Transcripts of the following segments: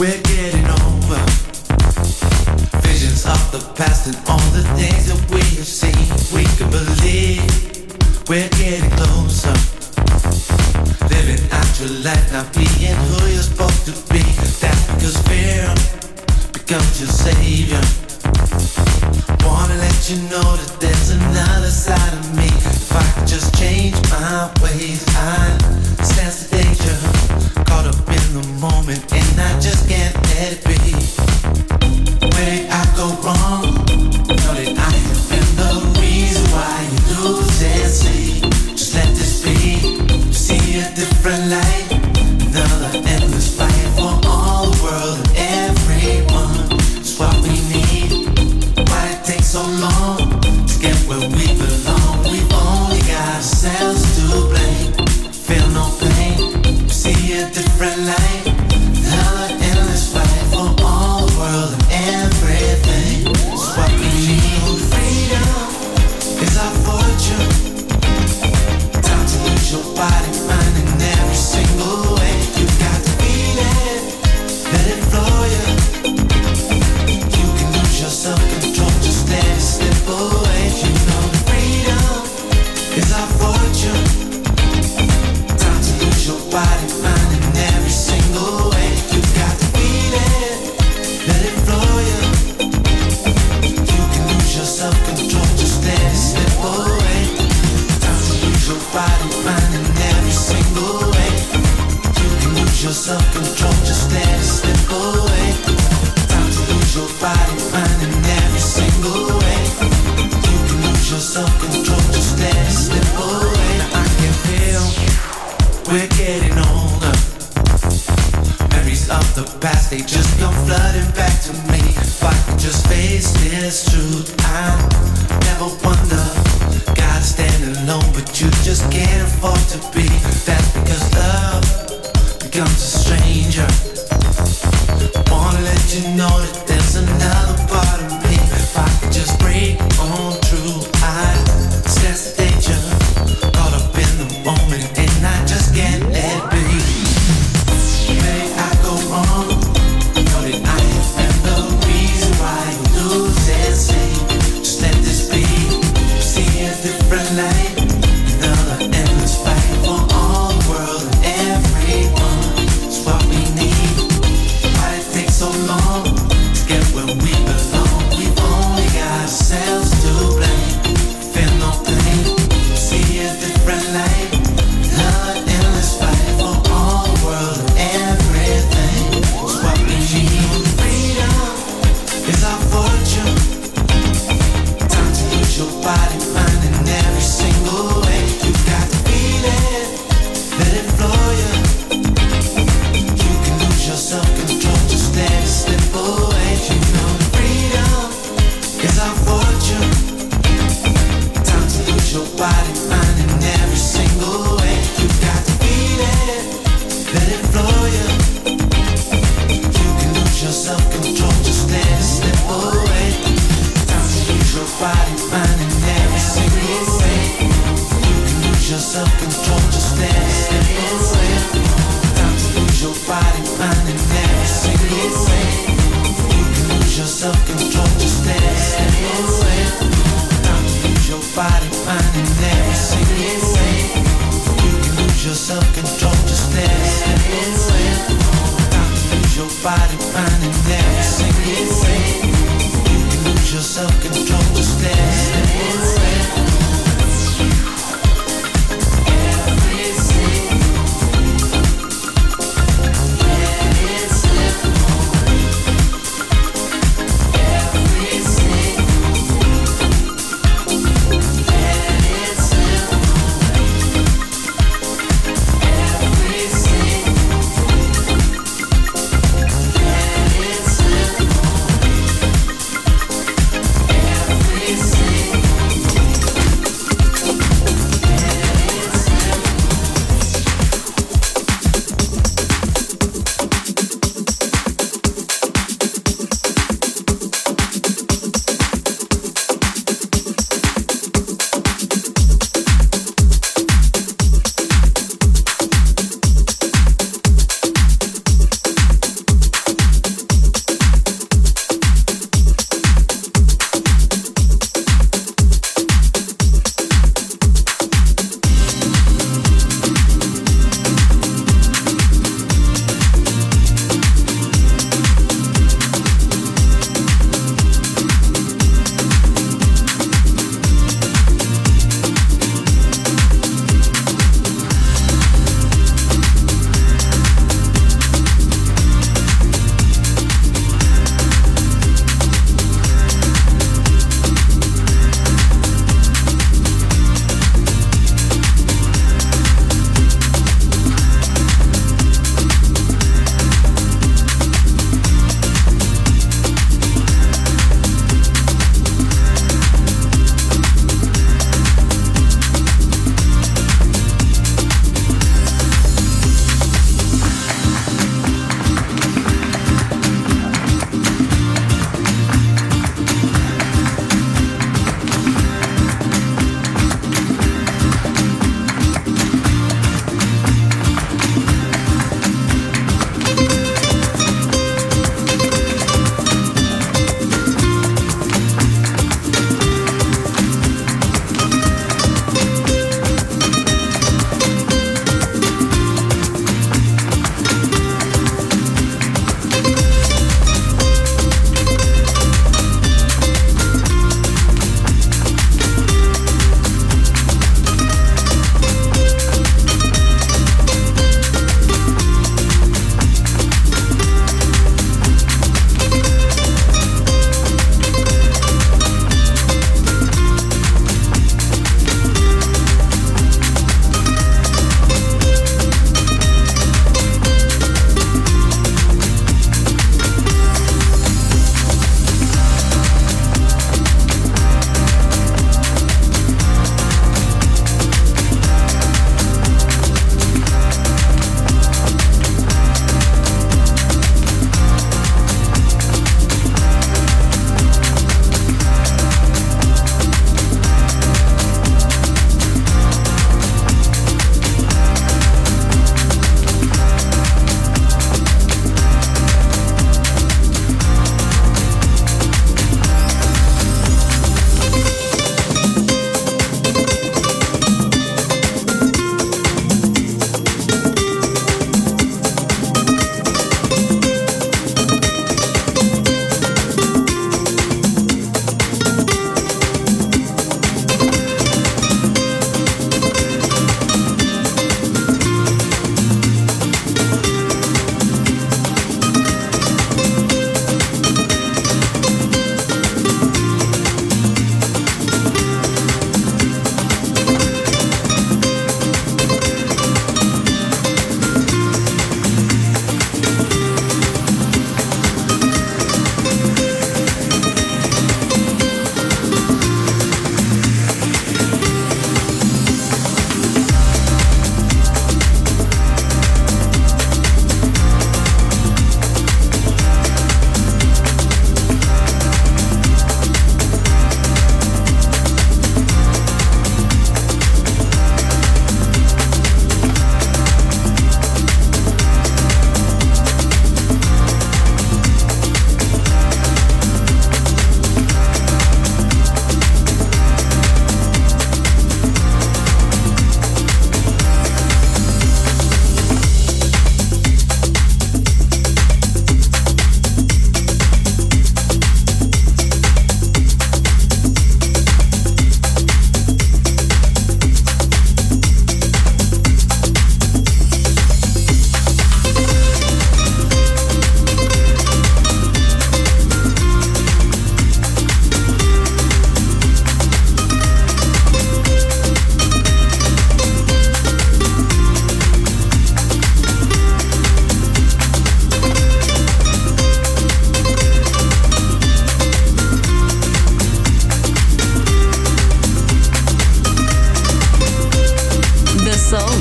We're getting over visions of the past and all the things that we have seen. We can believe we're getting closer. Living out your life, not being who you're supposed to be. That's because fear becomes your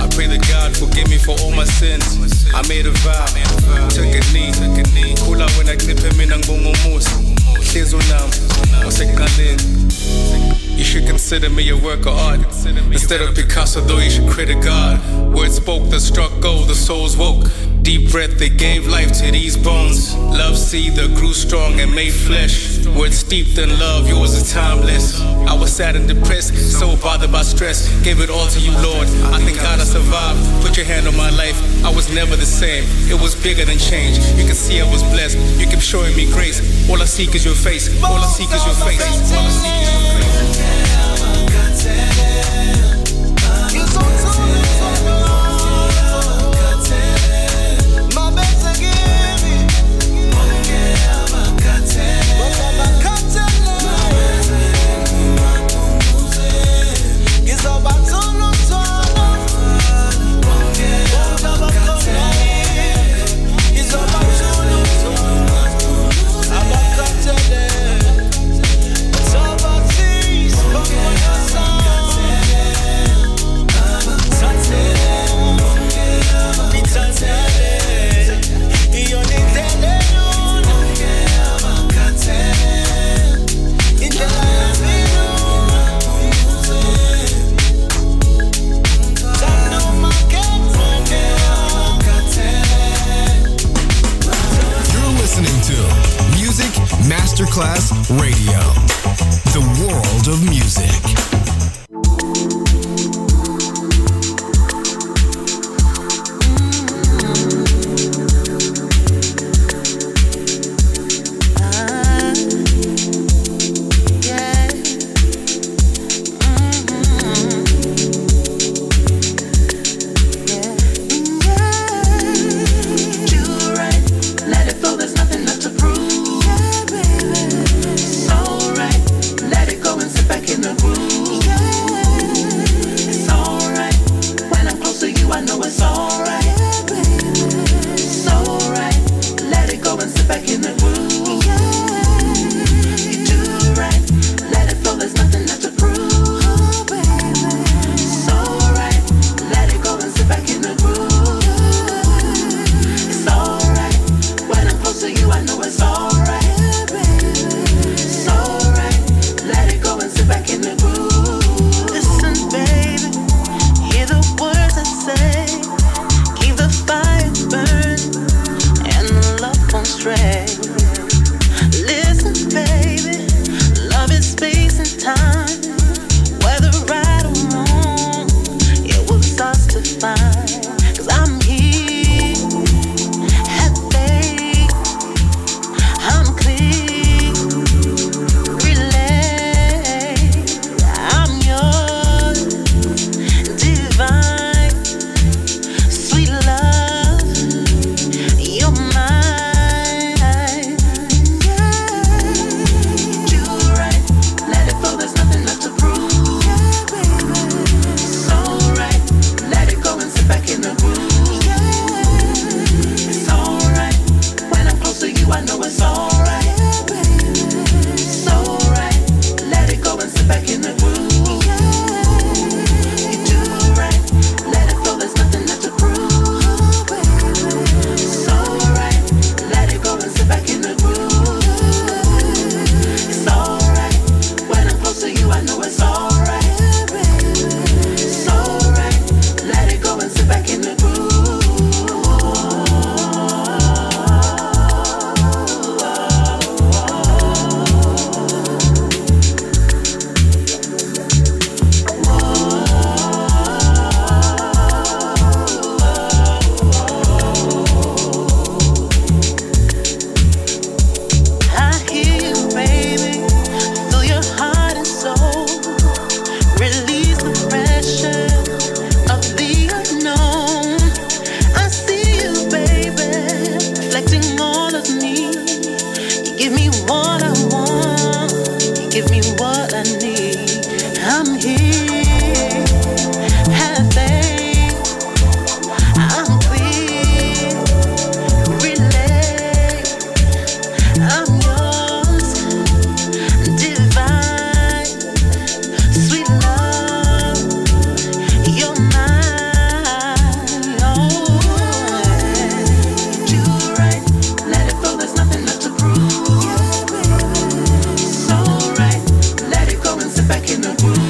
I pray that God forgive me for all my sins. I made a vow, took a knee. Kula when I knip him in angumumus. Hizunam, wasekalim. You should consider me a work of art. Instead of Picasso, though, you should credit God. Words spoke that struck gold, the souls woke. Deep breath, they gave life to these bones. Love seed that grew strong and made flesh. Words steeped in love, yours is timeless. I was sad and depressed, so bothered by stress. Gave it all to you, Lord. I thank God I survived. Put your hand on my life. I was never the same. It was bigger than change. You can see I was blessed. You kept showing me grace. All I seek is your face. All I seek is your face. All I seek is your face. Masterclass Radio, in the groove.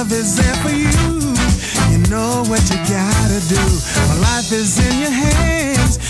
love is there for you. You know what you gotta do. My life is in your hands